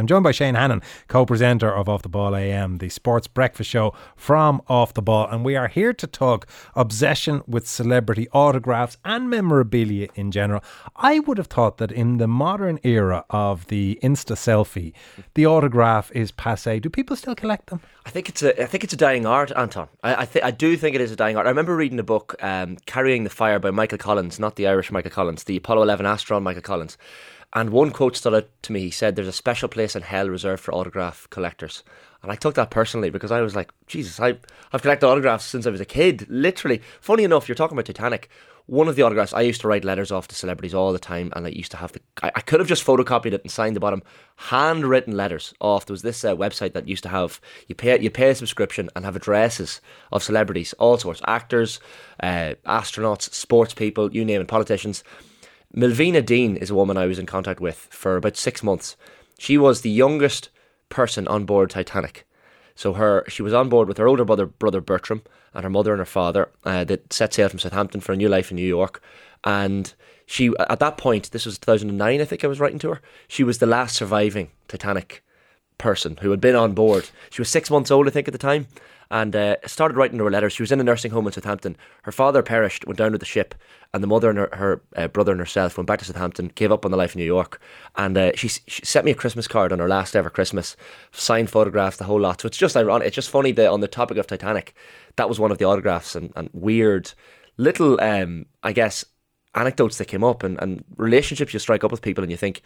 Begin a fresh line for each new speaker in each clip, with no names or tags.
I'm joined by Shane Hannon, co-presenter of Off the Ball AM, the sports breakfast show from Off the Ball, and we are here to talk obsession with celebrity autographs and memorabilia in general. I would have thought that in the modern era of the Insta selfie, the autograph is passe. Do people still collect them?
I think it's a I think it's a dying art, Anton. I I, th- I do think it is a dying art. I remember reading a book, um, "Carrying the Fire" by Michael Collins, not the Irish Michael Collins, the Apollo 11 astronaut Michael Collins. And one quote stood out to me. He said, "There's a special place in hell reserved for autograph collectors." And I took that personally because I was like, Jesus, I, I've collected autographs since I was a kid, literally. Funny enough, you're talking about Titanic. One of the autographs, I used to write letters off to celebrities all the time, and I used to have the. I, I could have just photocopied it and signed the bottom, handwritten letters off. There was this uh, website that used to have you pay you pay a subscription and have addresses of celebrities, all sorts, actors, uh, astronauts, sports people, you name it, politicians. Millvina Dean is a woman I was in contact with for about six months. She was the youngest person on board Titanic. So her, she was on board with her older brother, brother Bertram, and her mother and her father. Uh, that set sail from Southampton for a new life in New York. And she, at that point, this was 2009, I think I was writing to her. She was the last surviving Titanic person who had been on board. She was six months old, I think, at the time, and uh, started writing her letters. She was in a nursing home in Southampton. Her father perished, went down with the ship, and the mother and her, her uh, brother and herself went back to Southampton, gave up on the life in New York, and uh, she, she sent me a Christmas card on her last ever Christmas, signed photographs, the whole lot. So it's just ironic. It's just funny that on the topic of Titanic, that was one of the autographs and, and weird little, um, I guess, anecdotes that came up and, and relationships you strike up with people and you think,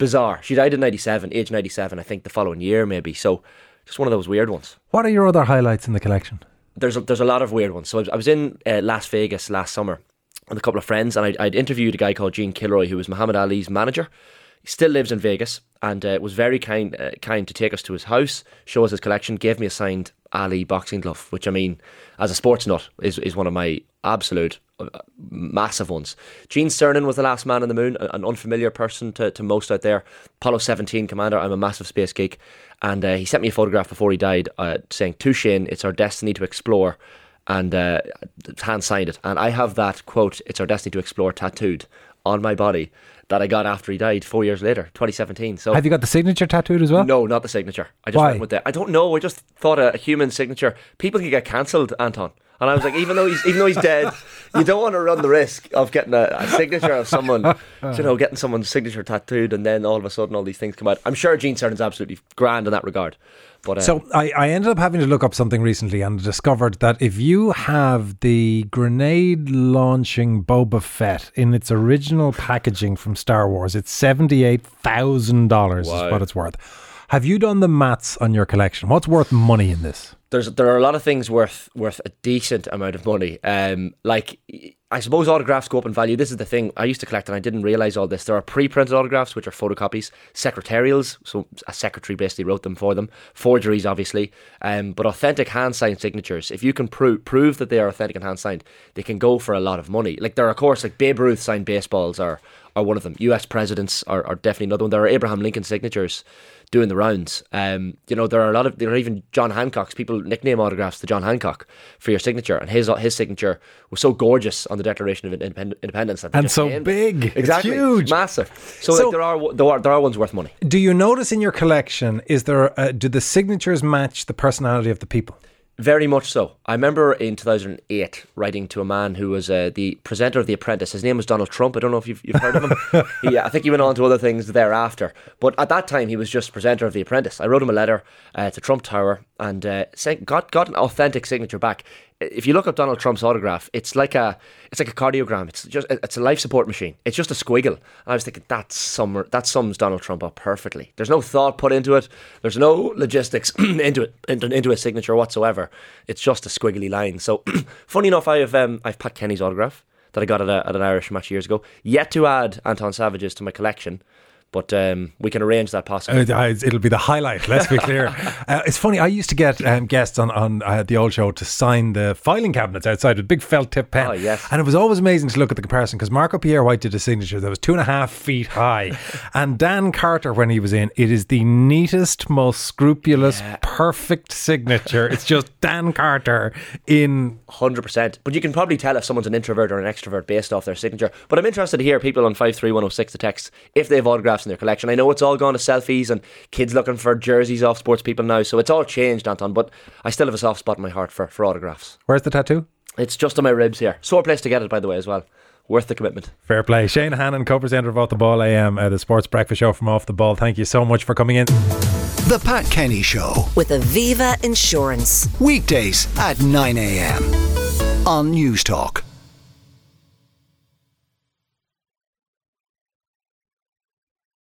bizarre. She died in 97, age 97, I think the following year maybe. So just one of those weird ones.
What are your other highlights in the collection?
There's a, there's a lot of weird ones. So I was, in uh, Las Vegas last summer with a couple of friends and I'd, I'd interviewed a guy called Gene Kilroy who was Muhammad Ali's manager. He still lives in Vegas and uh, was very kind uh, kind to take us to his house, show us his collection, gave me a signed Ali boxing glove, which I mean, as a sports nut, is, is one of my absolute uh, massive ones. Gene Cernan was the last man on the moon, an unfamiliar person to, to most out there. Apollo 17 commander, I'm a massive space geek. And uh, he sent me a photograph before he died uh, saying, To Shane, it's our destiny to explore. And uh, hand signed it. And I have that quote, It's our destiny to explore, tattooed on my body that I got after he died four years later, 2017. So
Have you got the signature tattooed as well?
no, not the signature. I just
Why?
went with the. I don't know. I just thought a, a human signature. People can get cancelled, Anton. And I was like, even though he's even though he's dead, you don't want to run the risk of getting a, a signature of someone, you know, getting someone's signature tattooed, and then all of a sudden all these things come out. I'm sure Gene Cernan's absolutely grand in that regard. But uh,
So I, I ended up having to look up something recently and discovered that if you have the grenade launching Boba Fett in its original packaging from Star Wars, it's seventy eight thousand dollars is what it's worth. Have you done the maths on your collection? What's worth money in this?
There's there are a lot of things worth worth a decent amount of money. Um, like I suppose autographs go up in value. This is the thing. I used to collect and I didn't realize all this. There are pre-printed autographs which are photocopies, secretarials, so a secretary basically wrote them for them. Forgeries, obviously, um, but authentic hand signed signatures. If you can prove prove that they are authentic and hand signed, they can go for a lot of money. Like there are of course like Babe Ruth signed baseballs are are one of them. U.S. presidents are, are definitely another one. There are Abraham Lincoln signatures doing the rounds. Um, you know, there are a lot of there are even John Hancock's people nickname autographs to John Hancock for your signature, and his his signature was so gorgeous on the Declaration of Independ- Independence
And so big. It's
exactly,
huge.
massive. So,
So-
like, there are there are there are ones worth money.
Do you notice in your collection is there uh, do the signatures match the personality of the people?
Very much so. I remember in 2008 writing to a man who was uh, the presenter of The Apprentice. His name was Donald Trump. I don't know if you've, you've heard of him. yeah, I think he went on to other things thereafter. But at that time, he was just presenter of The Apprentice. I wrote him a letter uh, to Trump Tower and uh, got got an authentic signature back. If you look up Donald Trump's autograph, it's like a it's like a cardiogram. It's just it's a life support machine. It's just a squiggle. And I was thinking that sum that sums Donald Trump up perfectly. There's no thought put into it. There's no logistics into it into, into a signature whatsoever. It's just a squiggly line. So funny enough, I have um, I've Pat Kenny's autograph that I got at, a, at an Irish match years ago. Yet to add Anton Savage's to my collection. But um, we can arrange that possibly.
Uh, it'll be the highlight. Let's be clear. uh, it's funny. I used to get um, guests on on uh, the old show to sign the filing cabinets outside with big felt tip pen.
Oh, yes.
And it was always amazing to look at the comparison because Marco Pierre White did a signature that was two and a half feet high, and Dan Carter when he was in, it is the neatest, most scrupulous, perfect signature. It's just Dan Carter in
Hundred percent. But you can probably tell if someone's an introvert or an extrovert based off their signature. But I'm interested to hear people on five three one zero six the text if they have autographs in their collection. I know it's all gone to selfies and kids looking for jerseys off sports people now, so it's all changed, Anton. But I still have a soft spot in my heart for, for autographs.
where's the tattoo?
It's just on my ribs here. Sore place to get it, by the way, as well. Worth the commitment.
Fair play. Shane Hannon, co-presenter of Off the Ball AM, uh, the Sports Breakfast Show from Off the Ball. Thank you so much for coming in.
The Pat Kenny Show.
With Aviva Insurance.
Weekdays at 9 a.m. on Newstalk.